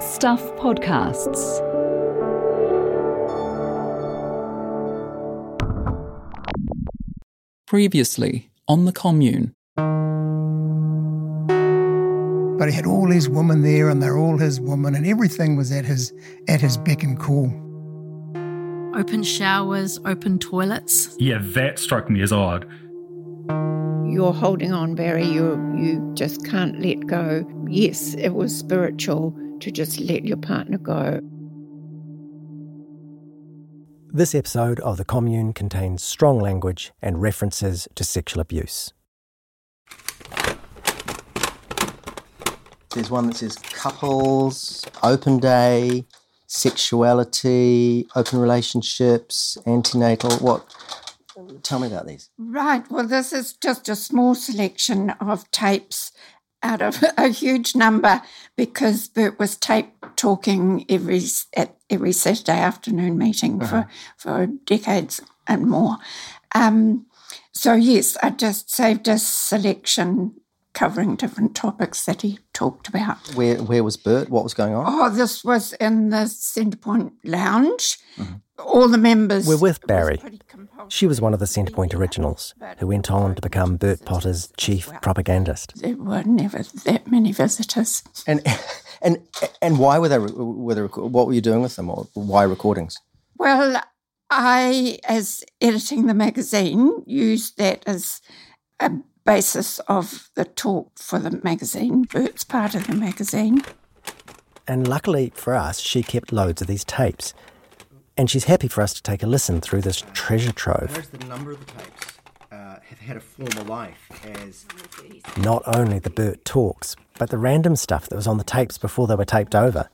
Stuff Podcasts. Previously on the commune. But he had all his women there, and they're all his women, and everything was at his at his beck and call. Open showers, open toilets. Yeah, that struck me as odd. You're holding on, Barri. You you just can't let go. Yes, it was spiritual to just let your partner go. This episode of The Commune contains strong language and references to sexual abuse. There's one that says couples, open day, sexuality, open relationships, antenatal. What? Tell me about these. Right. Well, this is just a small selection of tapes out of a huge number because Bert was tape talking every at every Saturday afternoon meeting Uh-huh. for for decades and more. Um, so yes, I just saved a selection covering different topics that he talked about. Where where was Bert? What was going on? Oh, this was in the Centrepoint Lounge. Mm-hmm. All the members. We're with it was Barri. She was one of the Centrepoint originals who went on to become Bert Potter's chief propagandist. There were never that many visitors. And and and why were they? Were they? What were you doing with them, or why recordings? Well, I, as editing the magazine, used that as a basis of the talk for the magazine. Bert's part of the magazine. And luckily for us, she kept loads of these tapes. And she's happy for us to take a listen through this treasure trove. the number of the tapes uh, have had a former life as Not only the Bert talks, but the random stuff that was on the tapes before they were taped over.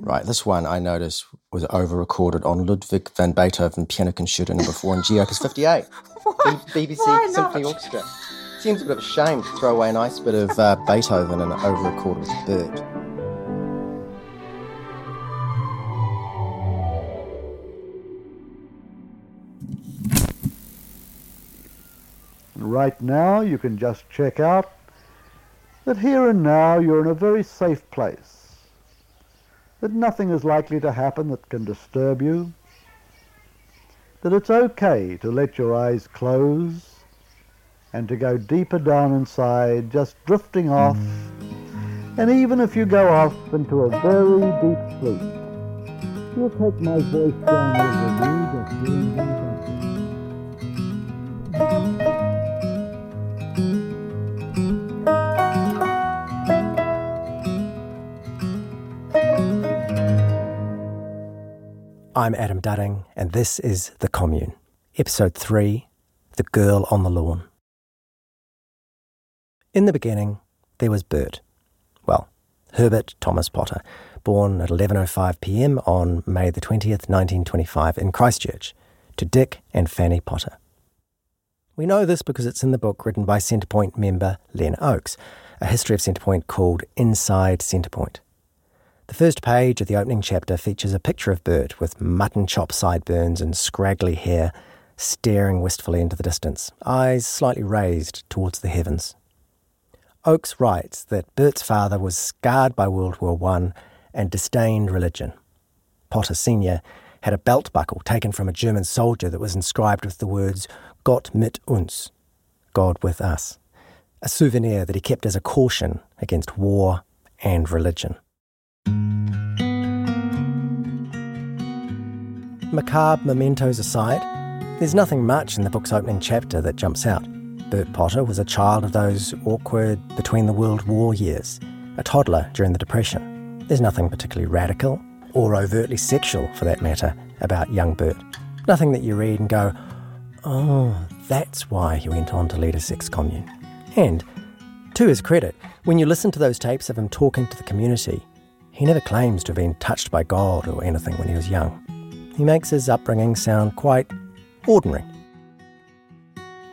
Right, this one I noticed was over recorded on Ludwig van Beethoven Piano Concerto number four in G Opus 58. B- BBC Why not? Symphony Orchestra. Seems a bit of a shame to throw away a nice bit of uh, Beethoven and over record with Bert. Right now, you can just check out that here and now you're in a very safe place, that nothing is likely to happen that can disturb you, that it's okay to let your eyes close and to go deeper down inside, just drifting off, and even if you go off into a very deep sleep, you'll take my voice down over you, doing things like this. I'm Adam Dudding, and this is The Commune, Episode 3 The Girl on the Lawn. In the beginning, there was Bert. Well, Herbert Thomas Potter, born at 11.05 pm on May the 20th, 1925, in Christchurch, to Dick and Fanny Potter. We know this because it's in the book written by Centrepoint member Len Oakes, a history of Centrepoint called Inside Centrepoint. The first page of the opening chapter features a picture of Bert with mutton chop sideburns and scraggly hair, staring wistfully into the distance, eyes slightly raised towards the heavens. Oakes writes that Bert's father was scarred by World War I and disdained religion. Potter Sr. had a belt buckle taken from a German soldier that was inscribed with the words Gott mit uns, God with us, a souvenir that he kept as a caution against war and religion. Macabre mementos aside, there's nothing much in the book's opening chapter that jumps out. Bert Potter was a child of those awkward between the World War years, a toddler during the Depression. There's nothing particularly radical, or overtly sexual for that matter, about young Bert. Nothing that you read and go, oh, that's why he went on to lead a sex commune. And, to his credit, when you listen to those tapes of him talking to the community, he never claims to have been touched by God or anything when he was young. He makes his upbringing sound quite ordinary.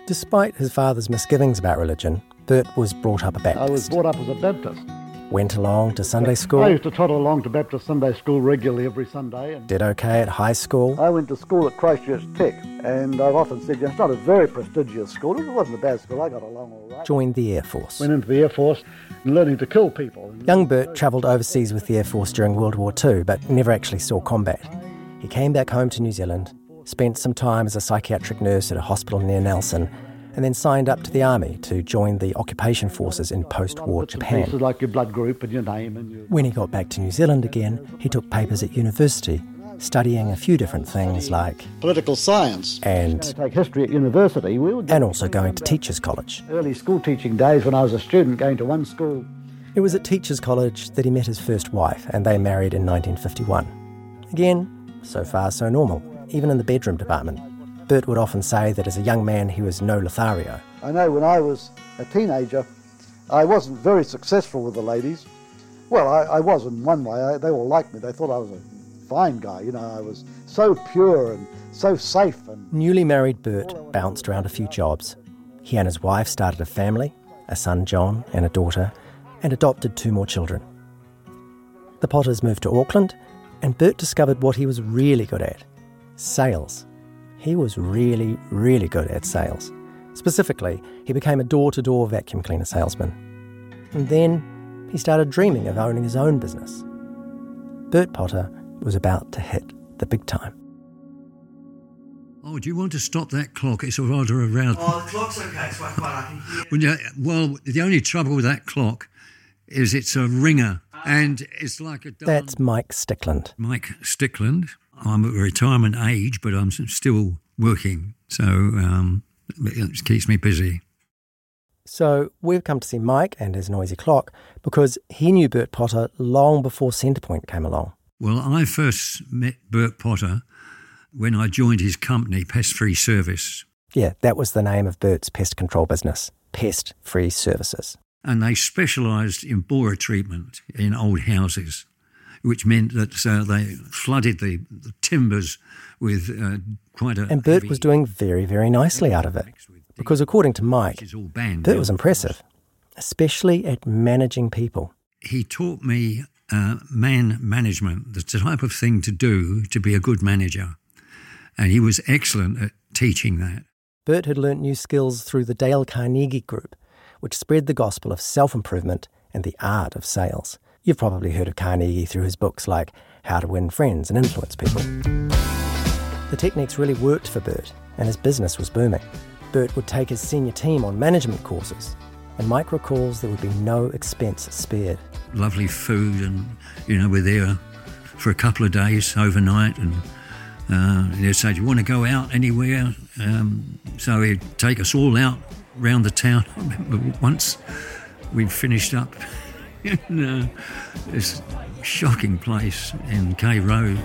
Despite his father's misgivings about religion, Bert was brought up a I was brought up as a Baptist. went along to Sunday school. I used to toddle along to Baptist Sunday school regularly every Sunday. And did okay at high school. I went to school at Christchurch Tech, and I've often said it's not a very prestigious school. It wasn't a bad school. I got along all right. Joined the Air Force. Went into the Air Force, and learning to kill people. Young Bert travelled overseas with the Air Force during World War II, but never actually saw combat. He came back home to New Zealand, spent some time as a psychiatric nurse at a hospital near Nelson, and then signed up to the army to join the occupation forces in post-war Japan. like your blood group and your name and your... When he got back to New Zealand again, he took papers at university, studying a few different things like political science and take history at university. We were and also going to teachers' college. Early school teaching days when I was a student, going to one school. It was at teachers' college that he met his first wife, and they married in 1951. Again, so far so normal, even in the bedroom department. Bert would often say that as a young man he was no Lothario. I know when I was a teenager, I wasn't very successful with the ladies. Well, I, I was in one way. I, they all liked me. They thought I was a fine guy. You know, I was so pure and so safe. And newly married Bert bounced around a few jobs. He and his wife started a family, a son John and a daughter, and adopted two more children. The Potters moved to Auckland, and Bert discovered what he was really good at: sales. He was really, really good at sales. Specifically, he became a door to door vacuum cleaner salesman. And then he started dreaming of owning his own business. Bert Potter was about to hit the big time. Oh, do you want to stop that clock? It's rather around. Oh, the clock's okay. It's quite quiet. I can hear. Well, yeah, well, the only trouble with that clock is it's a ringer, and it's like a. That's Mike Stickland. Mike Stickland. I'm at retirement age, but I'm still working, so um, it keeps me busy. So we've come to see Mike and his noisy clock because he knew Bert Potter long before Centrepoint came along. Well, I first met Bert Potter when I joined his company, Pest Free Service. Yeah, that was the name of Bert's pest control business, Pest Free Services. And they specialised in borer treatment in old houses which meant that uh, they flooded the, the timbers with uh, quite a. And Bert was doing very, very nicely out of it. Because according to Mike, banned, Bert was impressive, especially at managing people. He taught me uh, man management, the type of thing to do to be a good manager. And he was excellent at teaching that. Bert had learnt new skills through the Dale Carnegie Group, which spread the gospel of self improvement and the art of sales. You've probably heard of Carnegie through his books like How to Win Friends and Influence People. The techniques really worked for Bert, and his business was booming. Bert would take his senior team on management courses, and Mike recalls there would be no expense spared. Lovely food, and you know, we're there for a couple of days overnight, and uh, they'd say, Do you want to go out anywhere? Um, so he'd take us all out round the town. I remember once we'd finished up in uh, this shocking place in K Road.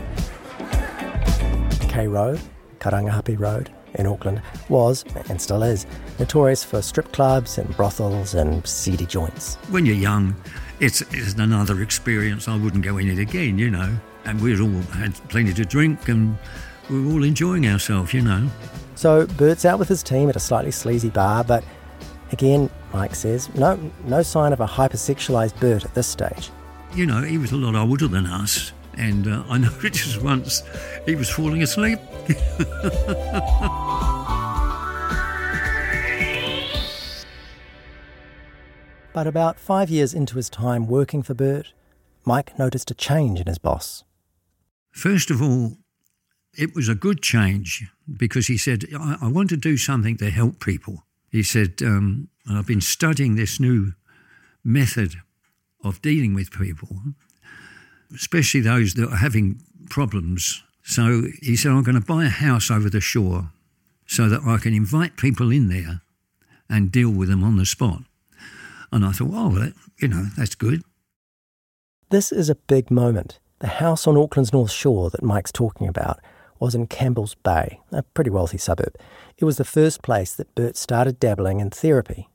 K Road, Karangahape Road in Auckland, was, and still is, notorious for strip clubs and brothels and seedy joints. When you're young, it's, it's another experience. I wouldn't go in it again, you know. And we'd all had plenty to drink and we were all enjoying ourselves, you know. So Bert's out with his team at a slightly sleazy bar, but again, Mike says, no, no sign of a hypersexualized Bert at this stage. You know, he was a lot older than us, and uh, I noticed once he was falling asleep. but about five years into his time working for Bert, Mike noticed a change in his boss. First of all, it was a good change because he said, I, I want to do something to help people. He said, um, I've been studying this new method of dealing with people, especially those that are having problems. So he said, I'm going to buy a house over the shore so that I can invite people in there and deal with them on the spot. And I thought, oh, that, you know, that's good. This is a big moment. The house on Auckland's North Shore that Mike's talking about was in Campbell's Bay, a pretty wealthy suburb. It was the first place that Bert started dabbling in therapy.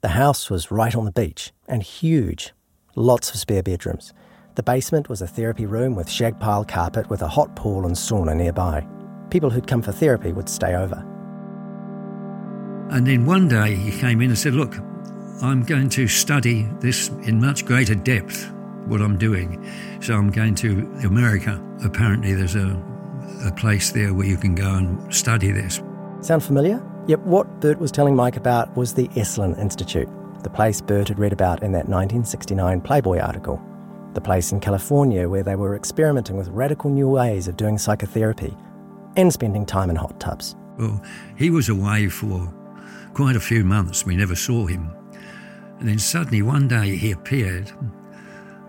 The house was right on the beach and huge, lots of spare bedrooms. The basement was a therapy room with shag pile carpet with a hot pool and sauna nearby. People who'd come for therapy would stay over. And then one day he came in and said, Look, I'm going to study this in much greater depth, what I'm doing. So I'm going to America. Apparently, there's a, a place there where you can go and study this. Sound familiar? Yep, what Bert was telling Mike about was the Esalen Institute, the place Bert had read about in that 1969 Playboy article. The place in California where they were experimenting with radical new ways of doing psychotherapy and spending time in hot tubs. Well, he was away for quite a few months. We never saw him. And then suddenly one day he appeared,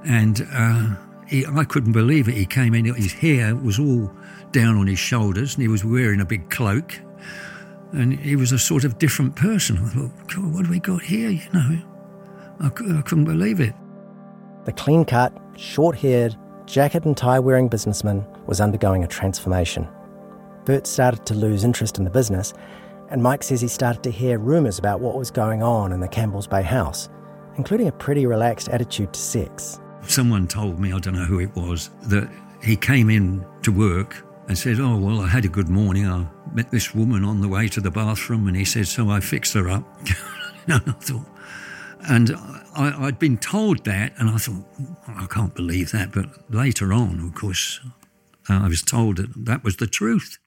and uh, he, I couldn't believe it. He came in, his hair was all down on his shoulders, and he was wearing a big cloak. And he was a sort of different person. I thought, God, what have we got here? You know, I, I couldn't believe it. The clean cut, short haired, jacket and tie wearing businessman was undergoing a transformation. Bert started to lose interest in the business, and Mike says he started to hear rumours about what was going on in the Campbell's Bay house, including a pretty relaxed attitude to sex. Someone told me, I don't know who it was, that he came in to work and said, Oh, well, I had a good morning. I met this woman on the way to the bathroom, and he said, So I fixed her up. and I thought, and I, I'd been told that, and I thought, I can't believe that. But later on, of course, uh, I was told that that was the truth.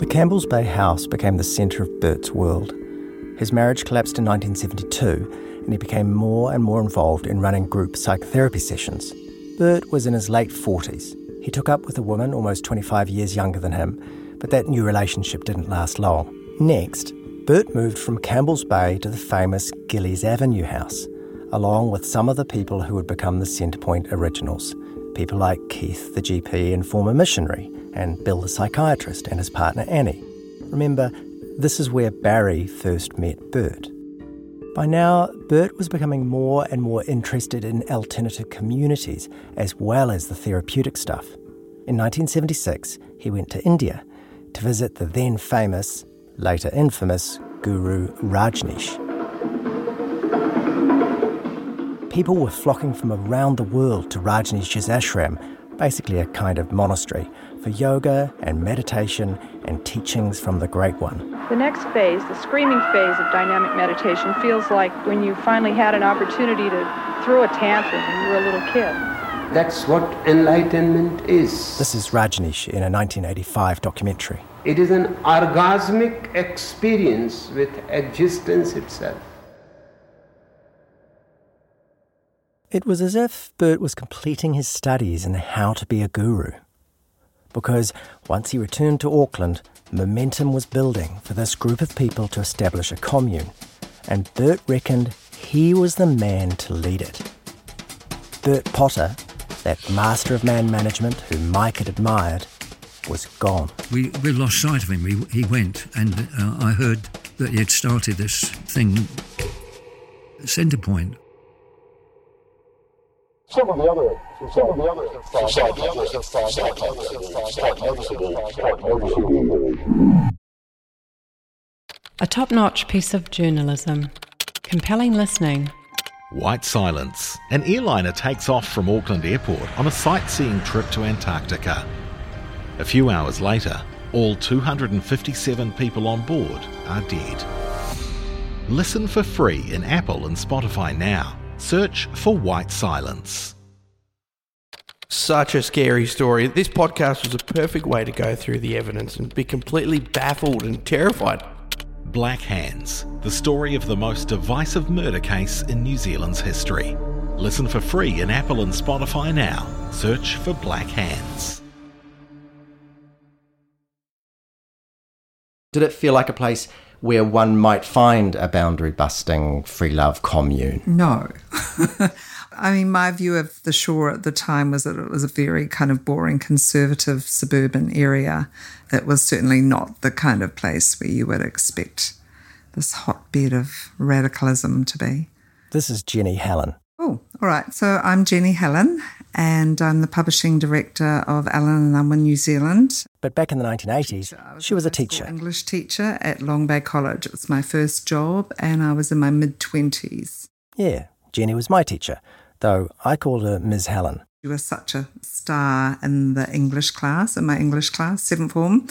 The Campbell's Bay house became the centre of Bert's world. His marriage collapsed in 1972, and he became more and more involved in running group psychotherapy sessions. Bert was in his late 40s. He took up with a woman almost 25 years younger than him, but that new relationship didn't last long. Next, Bert moved from Campbell's Bay to the famous Gillies Avenue house, along with some of the people who would become the Centrepoint originals. People like Keith, the GP and former missionary, and Bill, the psychiatrist, and his partner Annie. Remember, this is where Barri first met Bert. By now, Bert was becoming more and more interested in alternative communities as well as the therapeutic stuff. In 1976, he went to India to visit the then famous, later infamous, Guru Rajneesh. People were flocking from around the world to Rajneesh's ashram, basically a kind of monastery, for yoga and meditation and teachings from the Great One. The next phase, the screaming phase of dynamic meditation, feels like when you finally had an opportunity to throw a tantrum when you were a little kid. That's what enlightenment is. This is Rajneesh in a 1985 documentary. It is an orgasmic experience with existence itself. It was as if Bert was completing his studies in how to be a guru. Because once he returned to Auckland, momentum was building for this group of people to establish a commune, and Bert reckoned he was the man to lead it. Bert Potter, that master of man management who Mike had admired, was gone. We, we lost sight of him. We, he went, and uh, I heard that he had started this thing, Centrepoint. Some of the other, some of the other, some of the other, A top notch piece of journalism, compelling listening. White Silence. An airliner takes off from Auckland Airport on a sightseeing trip to Antarctica. A few hours later, all 257 people on board are dead. Listen for free in Apple and Spotify now. Search for White Silence. Such a scary story. This podcast was a perfect way to go through the evidence and be completely baffled and terrified. Black Hands, the story of the most divisive murder case in New Zealand's history. Listen for free in Apple and Spotify now. Search for Black Hands. Did it feel like a place where one might find a boundary busting free love commune? No. I mean, my view of the shore at the time was that it was a very kind of boring, conservative suburban area. It was certainly not the kind of place where you would expect this hotbed of radicalism to be. This is Jenny Hellen. Oh, all right. So I'm Jenny Hellen, and I'm the publishing director of Allen and Unwin New Zealand. But back in the 1980s, she was a teacher. English teacher at Long Bay College. It was my first job, and I was in my mid 20s. Yeah, Jenny was my teacher, though I called her Ms. Hellen. You were such a star in the English class, in my English class, seventh form,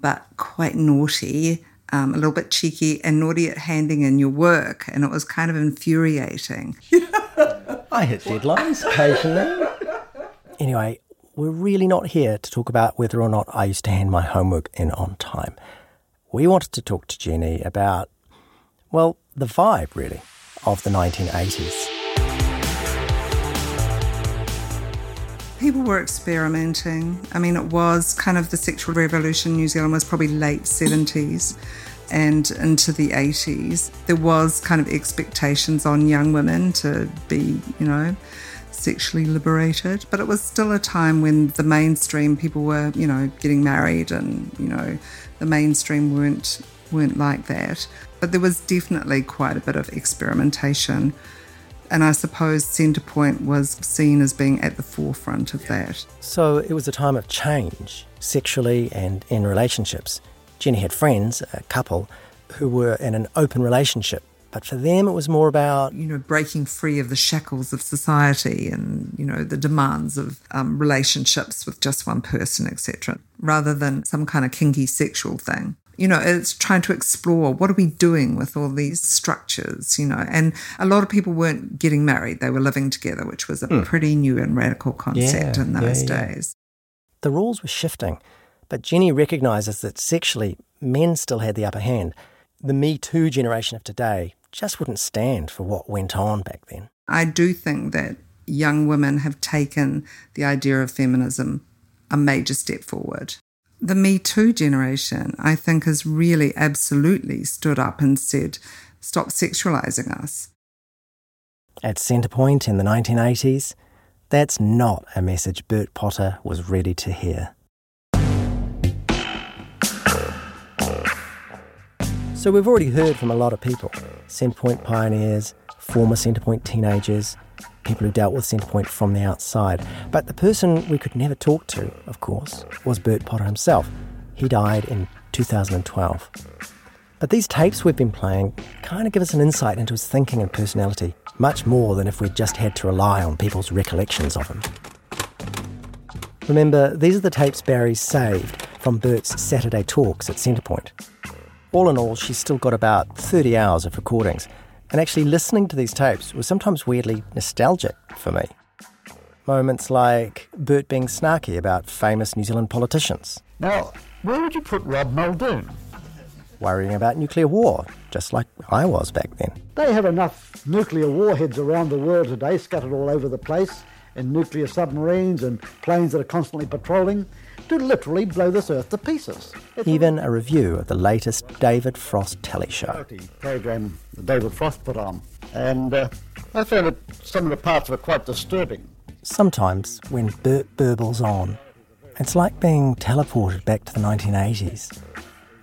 but quite naughty, um, a little bit cheeky, and naughty at handing in your work. And it was kind of infuriating. I hit deadlines occasionally. Anyway, we're really not here to talk about whether or not I used to hand my homework in on time. We wanted to talk to Jenny about, well, the vibe, really, of the 1980s. People were experimenting. I mean, it was kind of the sexual revolution. New Zealand was probably late 70s and into the 80s. There was kind of expectations on young women to be, you know, sexually liberated, but it was still a time when the mainstream people were, you know, getting married and, you know, the mainstream weren't weren't like that. But there was definitely quite a bit of experimentation. And I suppose Centrepoint was seen as being at the forefront of that. So it was a time of change, sexually and in relationships. Jenny had friends, a couple, who were in an open relationship but for them, it was more about, you know, breaking free of the shackles of society and, you know, the demands of um, relationships with just one person, etc., rather than some kind of kinky sexual thing. You know, it's trying to explore what are we doing with all these structures, you know. And a lot of people weren't getting married, they were living together, which was a mm. pretty new and radical concept yeah, in those yeah, yeah. days. The rules were shifting, but Jenny recognises that sexually, men still had the upper hand. The Me Too generation of today just wouldn't stand for what went on back then. I do think that young women have taken the idea of feminism a major step forward. The Me Too generation, I think, has really absolutely stood up and said, stop sexualizing us. At Centrepoint in the 1980s, that's not a message Bert Potter was ready to hear. So we've already heard from a lot of people Centrepoint pioneers, former Centrepoint teenagers, people who dealt with Centrepoint from the outside. But the person we could never talk to, of course, was Bert Potter himself. He died in 2012. But these tapes we've been playing kind of give us an insight into his thinking and personality, much more than if we'd just had to rely on people's recollections of him. Remember, these are the tapes Barri saved from Bert's Saturday talks at Centrepoint. All in all, she's still got about 30 hours of recordings, and actually listening to these tapes was sometimes weirdly nostalgic for me. Moments like Bert being snarky about famous New Zealand politicians. Now, where would you put Rob Muldoon? Worrying about nuclear war, just like I was back then. They have enough nuclear warheads around the world today, scattered all over the place, in nuclear submarines and planes that are constantly patrolling to literally blow this earth to pieces. It's Even a review of the latest David Frost telly show. Program David Frost put on, and uh, I found it, some of the parts were quite disturbing. Sometimes, when Bert burbles on, it's like being teleported back to the 1980s.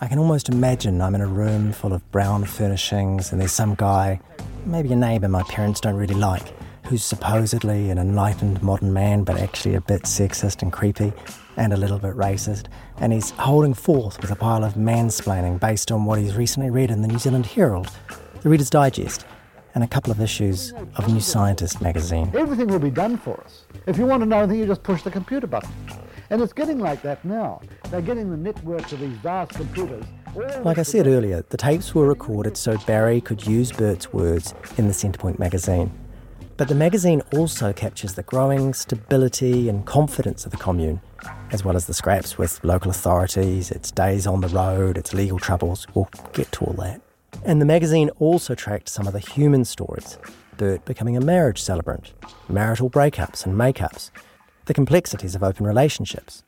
I can almost imagine I'm in a room full of brown furnishings and there's some guy, maybe a neighbour my parents don't really like, who's supposedly an enlightened modern man but actually a bit sexist and creepy and a little bit racist, and he's holding forth with a pile of mansplaining based on what he's recently read in the New Zealand Herald, the Reader's Digest, and a couple of issues of New Scientist magazine. Everything will be done for us. If you want to know anything, you just push the computer button. And it's getting like that now. They're getting the networks of these vast computers. Like I said earlier, the tapes were recorded so Barri could use Bert's words in the Centrepoint magazine. But the magazine also captures the growing stability and confidence of the commune, as well as the scraps with local authorities, its days on the road, its legal troubles. We'll get to all that. And the magazine also tracked some of the human stories Bert becoming a marriage celebrant, marital breakups and makeups, the complexities of open relationships.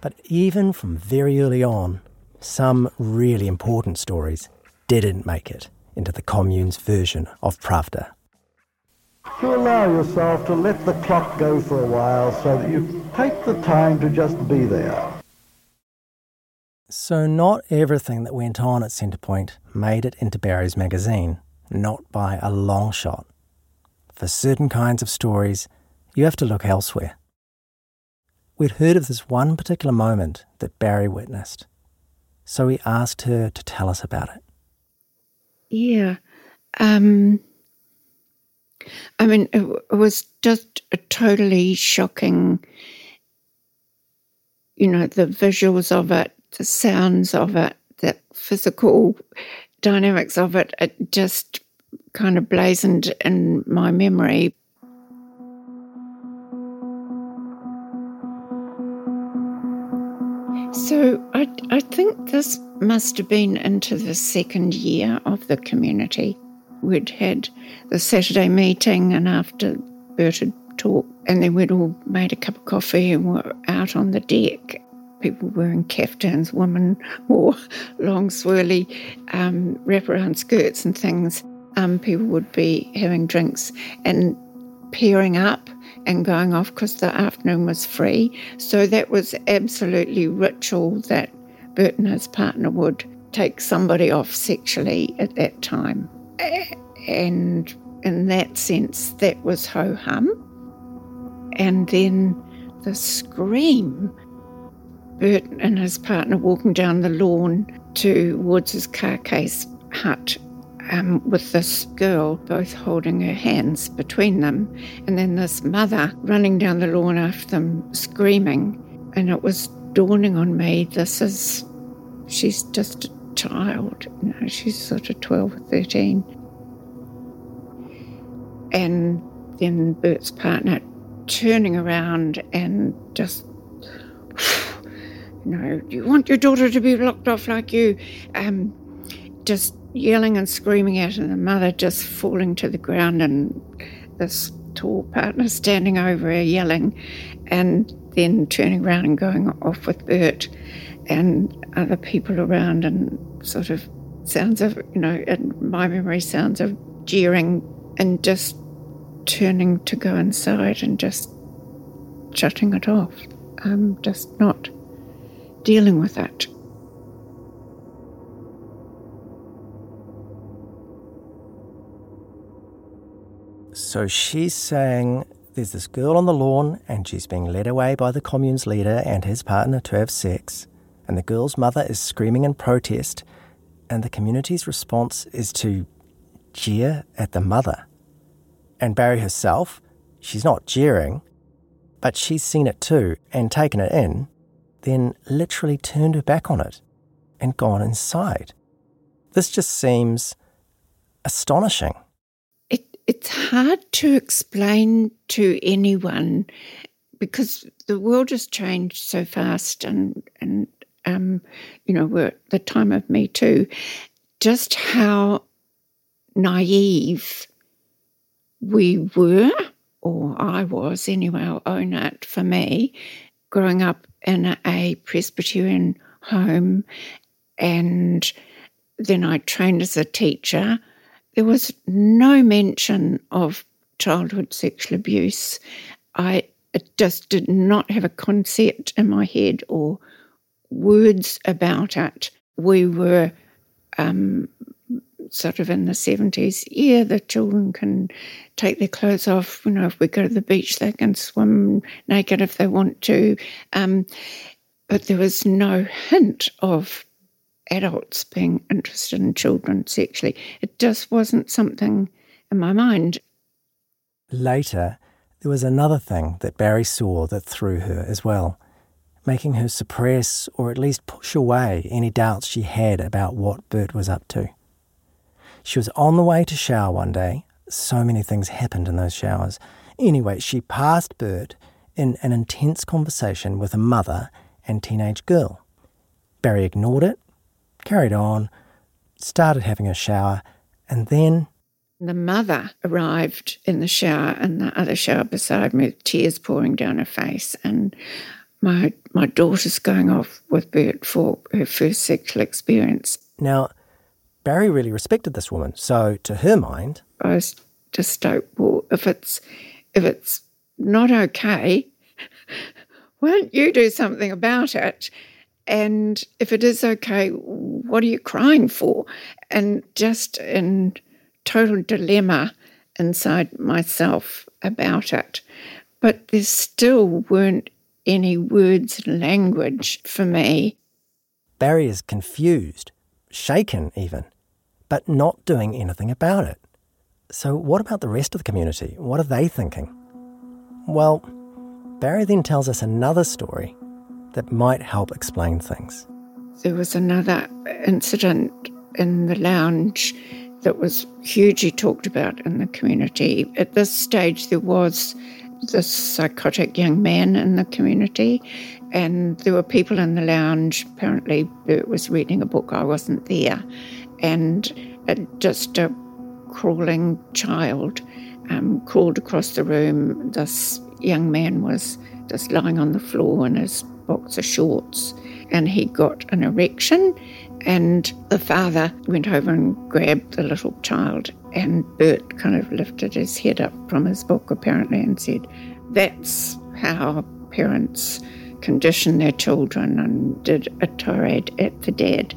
But even from very early on, some really important stories didn't make it into the commune's version of Pravda to allow yourself to let the clock go for a while so that you take the time to just be there. So, not everything that went on at Centrepoint made it into Barri's magazine, not by a long shot. For certain kinds of stories, you have to look elsewhere. We'd heard of this one particular moment that Barri witnessed, so we asked her to tell us about it. Yeah. Um, I mean, it, it was just a totally shocking, you know, the visuals of it, the sounds of it, the physical dynamics of it, it just kind of blazoned in my memory. So I, I think this must have been into the second year of the community. We'd had the Saturday meeting, and after Bert had talked, and then we'd all made a cup of coffee and were out on the deck. People were wearing caftans, women wore long, swirly um, wraparound skirts and things. Um, people would be having drinks and pairing up and going off because the afternoon was free. So that was absolutely ritual that Bert and his partner would take somebody off sexually at that time. And in that sense, that was ho hum. And then the scream Bert and his partner walking down the lawn towards his car case hut um, with this girl, both holding her hands between them, and then this mother running down the lawn after them, screaming. And it was dawning on me this is, she's just child, you know, she's sort of 12 or 13. And then Bert's partner turning around and just, you know, you want your daughter to be locked off like you? Um, just yelling and screaming at her, and the mother just falling to the ground, and this tall partner standing over her yelling, and then turning around and going off with Bert and other people around, and sort of sounds of, you know, in my memory, sounds of jeering and just turning to go inside and just shutting it off. I'm just not dealing with it. So she's saying there's this girl on the lawn and she's being led away by the commune's leader and his partner to have sex. And the girl's mother is screaming in protest. And the community's response is to jeer at the mother. And Barri herself, she's not jeering, but she's seen it too and taken it in, then literally turned her back on it and gone inside. This just seems astonishing It, it's hard to explain to anyone because the world has changed so fast and and um, you know we're the time of me too just how naive we were or i was anyway i'll own it for me growing up in a presbyterian home and then i trained as a teacher there was no mention of childhood sexual abuse. I just did not have a concept in my head or words about it. We were um, sort of in the 70s. Yeah, the children can take their clothes off. You know, if we go to the beach, they can swim naked if they want to. Um, but there was no hint of adults being interested in children sexually. It just wasn't something in my mind. Later, there was another thing that Barri saw that threw her as well, making her suppress or at least push away any doubts she had about what Bert was up to. She was on the way to shower one day. So many things happened in those showers. Anyway, she passed Bert in an intense conversation with a mother and teenage girl. Barri ignored it carried on, started having a shower, and then. The mother arrived in the shower and the other shower beside me, tears pouring down her face, and my my daughter's going off with Bert for her first sexual experience. Now, Barri really respected this woman, so to her mind, I was just like, well, if it's if it's not okay, why don't you do something about it? And if it is okay, what are you crying for? And just in total dilemma inside myself about it. But there still weren't any words and language for me. Barri is confused, shaken even, but not doing anything about it. So, what about the rest of the community? What are they thinking? Well, Barri then tells us another story that might help explain things. There was another incident in the lounge that was hugely talked about in the community. At this stage, there was this psychotic young man in the community, and there were people in the lounge. Apparently, Bert was reading a book, I wasn't there, and just a crawling child um, crawled across the room. This young man was just lying on the floor in his boxer shorts, and he got an erection. And the father went over and grabbed the little child, and Bert kind of lifted his head up from his book, apparently, and said, That's how parents condition their children, and did a tirade at the dad.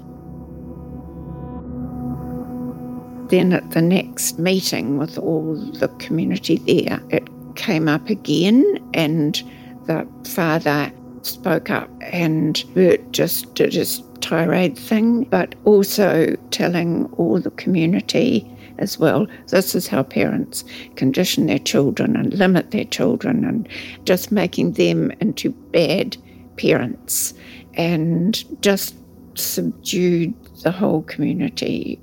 Then at the next meeting with all the community there, it came up again, and the father spoke up, and Bert just did his tirade thing, but also telling all the community as well this is how parents condition their children and limit their children, and just making them into bad parents, and just subdued the whole community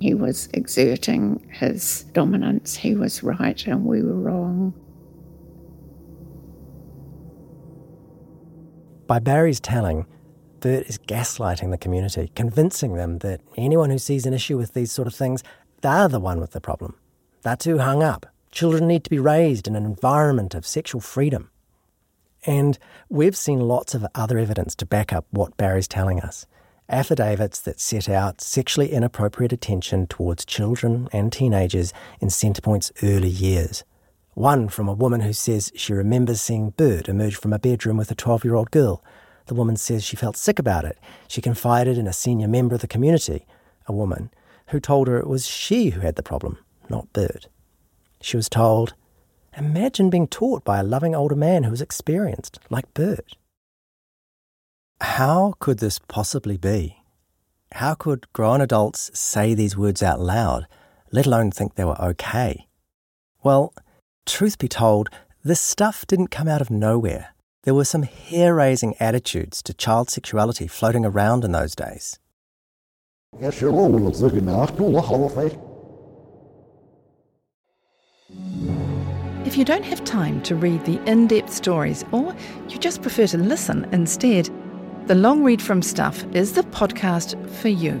he was exerting his dominance. He was right and we were wrong. By Barri's telling, Bert is gaslighting the community, convincing them that anyone who sees an issue with these sort of things, they're the one with the problem. They're too hung up. Children need to be raised in an environment of sexual freedom. And we've seen lots of other evidence to back up what Barri's telling us affidavits that set out sexually inappropriate attention towards children and teenagers in Centrepoint's early years. One from a woman who says she remembers seeing Bert emerge from a bedroom with a 12 year old girl. The woman says she felt sick about it. She confided in a senior member of the community, a woman, who told her it was she who had the problem, not Bert. She was told, Imagine being taught by a loving older man who was experienced, like Bert. How could this possibly be? How could grown adults say these words out loud, let alone think they were okay? Well, truth be told, this stuff didn't come out of nowhere. There were some hair raising attitudes to child sexuality floating around in those days. If you don't have time to read the in depth stories or you just prefer to listen instead, the Long Read from Stuff is the podcast for you.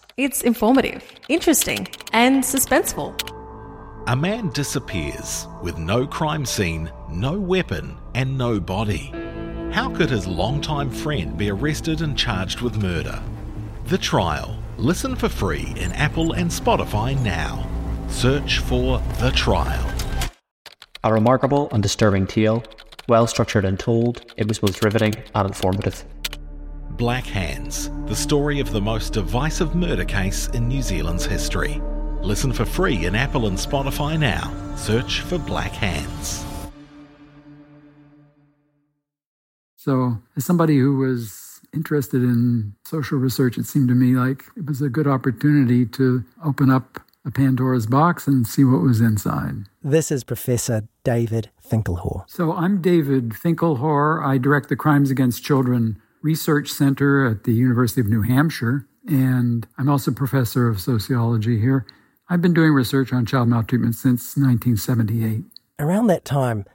It's informative, interesting, and suspenseful. A man disappears with no crime scene, no weapon, and no body. How could his longtime friend be arrested and charged with murder? The Trial. Listen for free in Apple and Spotify now. Search for The Trial. A remarkable and disturbing tale well structured and told, it was both riveting and informative. Black Hands, the story of the most divisive murder case in New Zealand's history. Listen for free in Apple and Spotify now. Search for Black Hands. So, as somebody who was interested in social research, it seemed to me like it was a good opportunity to open up a Pandora's box and see what was inside. This is Professor David Finkelhor. So I'm David Finkelhor. I direct the Crimes Against Children Research Center at the University of New Hampshire, and I'm also professor of sociology here. I've been doing research on child maltreatment since 1978. Around that time,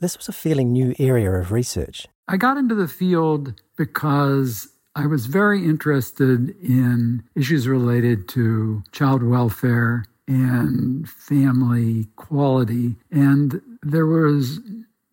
this was a fairly new area of research. I got into the field because I was very interested in issues related to child welfare and family quality. And there was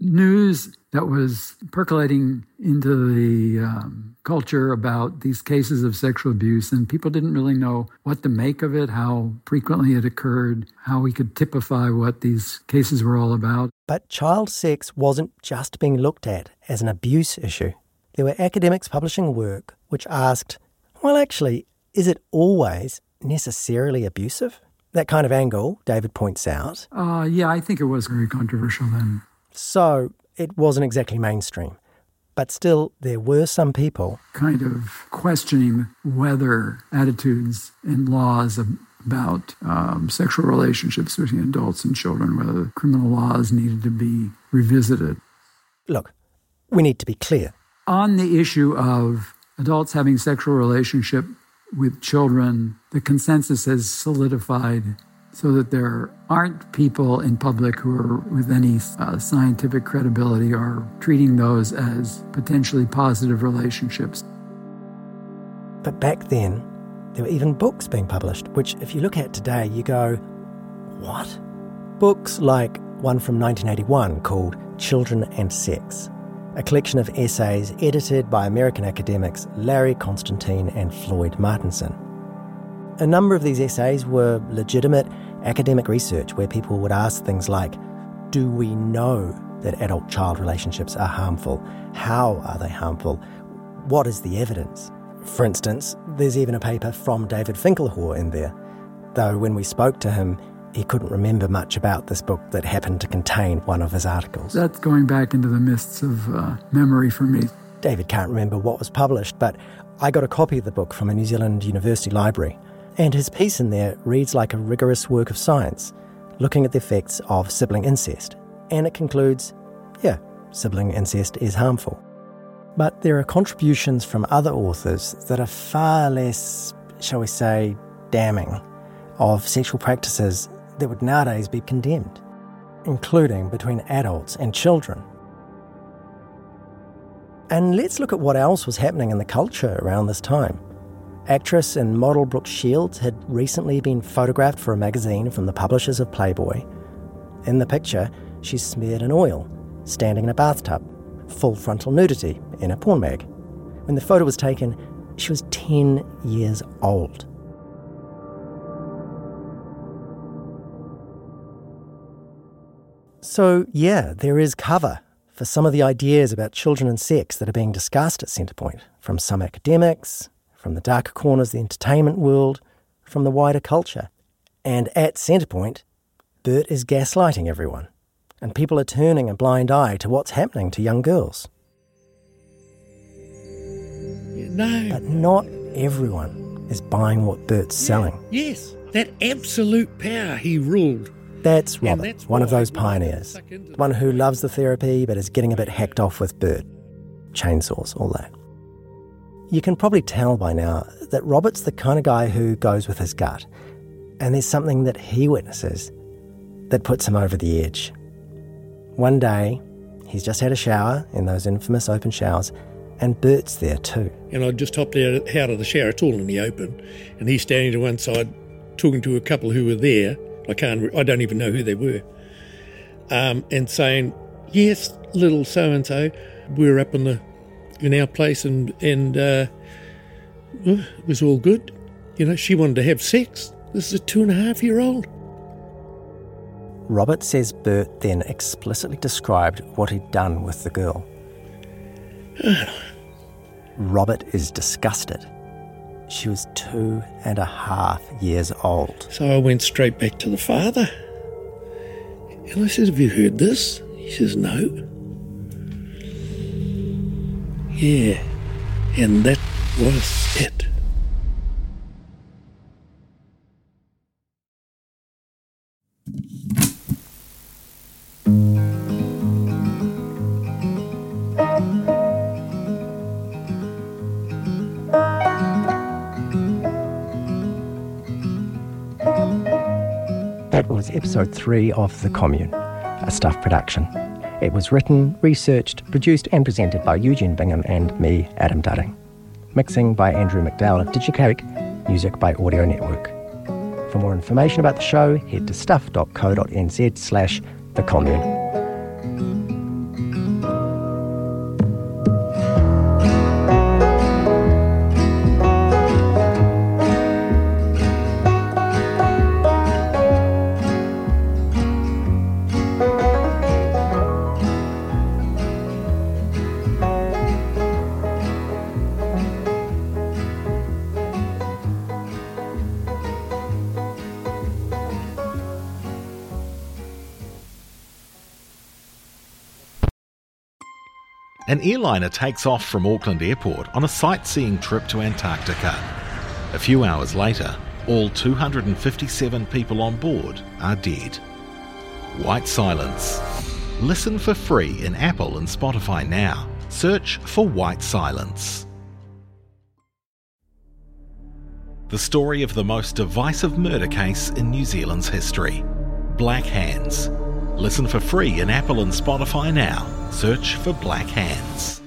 news that was percolating into the um, culture about these cases of sexual abuse, and people didn't really know what to make of it, how frequently it occurred, how we could typify what these cases were all about. But child sex wasn't just being looked at as an abuse issue. There were academics publishing work which asked, well, actually, is it always necessarily abusive? That kind of angle, David points out. Uh, yeah, I think it was very controversial then. So it wasn't exactly mainstream. But still, there were some people kind of questioning whether attitudes and laws about um, sexual relationships between adults and children, whether criminal laws needed to be revisited. Look, we need to be clear. On the issue of adults having sexual relationship with children, the consensus has solidified so that there aren't people in public who are with any uh, scientific credibility are treating those as potentially positive relationships. But back then, there were even books being published, which, if you look at today, you go, what? Books like one from 1981 called Children and Sex, a collection of essays edited by American academics Larry Constantine and Floyd Martinson. A number of these essays were legitimate academic research where people would ask things like Do we know that adult child relationships are harmful? How are they harmful? What is the evidence? For instance, there's even a paper from David Finkelhor in there, though when we spoke to him, he couldn't remember much about this book that happened to contain one of his articles. That's going back into the mists of uh, memory for me. David can't remember what was published, but I got a copy of the book from a New Zealand university library, and his piece in there reads like a rigorous work of science, looking at the effects of sibling incest. And it concludes yeah, sibling incest is harmful. But there are contributions from other authors that are far less, shall we say, damning of sexual practices that would nowadays be condemned, including between adults and children. And let's look at what else was happening in the culture around this time. Actress and model Brooke Shields had recently been photographed for a magazine from the publishers of Playboy. In the picture, she's smeared in oil, standing in a bathtub, full frontal nudity in a porn mag. When the photo was taken, she was 10 years old. So, yeah, there is cover for some of the ideas about children and sex that are being discussed at Centrepoint from some academics, from the darker corners of the entertainment world, from the wider culture. And at Centrepoint, Bert is gaslighting everyone, and people are turning a blind eye to what's happening to young girls. No. But not everyone is buying what Bert's selling. Yes, that absolute power he ruled. That's Robert, one of those pioneers. One who loves the therapy but is getting a bit hacked off with Bert. Chainsaws, all that. You can probably tell by now that Robert's the kind of guy who goes with his gut, and there's something that he witnesses that puts him over the edge. One day, he's just had a shower in those infamous open showers, and Bert's there too. And I just hopped out, of the shower, it's all in the open, and he's standing to one side talking to a couple who were there. I can't, I don't even know who they were, um, and saying, "Yes, little so and so, we're up in the in our place, and and uh, it was all good. You know, she wanted to have sex. This is a two and a half year old." Robert says Bert then explicitly described what he'd done with the girl. Robert is disgusted. She was two and a half years old. So I went straight back to the father. And I said, Have you heard this? He says, No. Yeah. And that was it. That was episode three of The Commune, a Stuff production. It was written, researched, produced, and presented by Eugene Bingham and me, Adam Dudding. Mixing by Andrew McDowell of Digicake, music by Audio Network. For more information about the show, head to stuff.co.nz slash the commune. An airliner takes off from Auckland Airport on a sightseeing trip to Antarctica. A few hours later, all 257 people on board are dead. White Silence. Listen for free in Apple and Spotify now. Search for White Silence. The story of the most divisive murder case in New Zealand's history Black Hands. Listen for free in Apple and Spotify now. Search for Black Hands.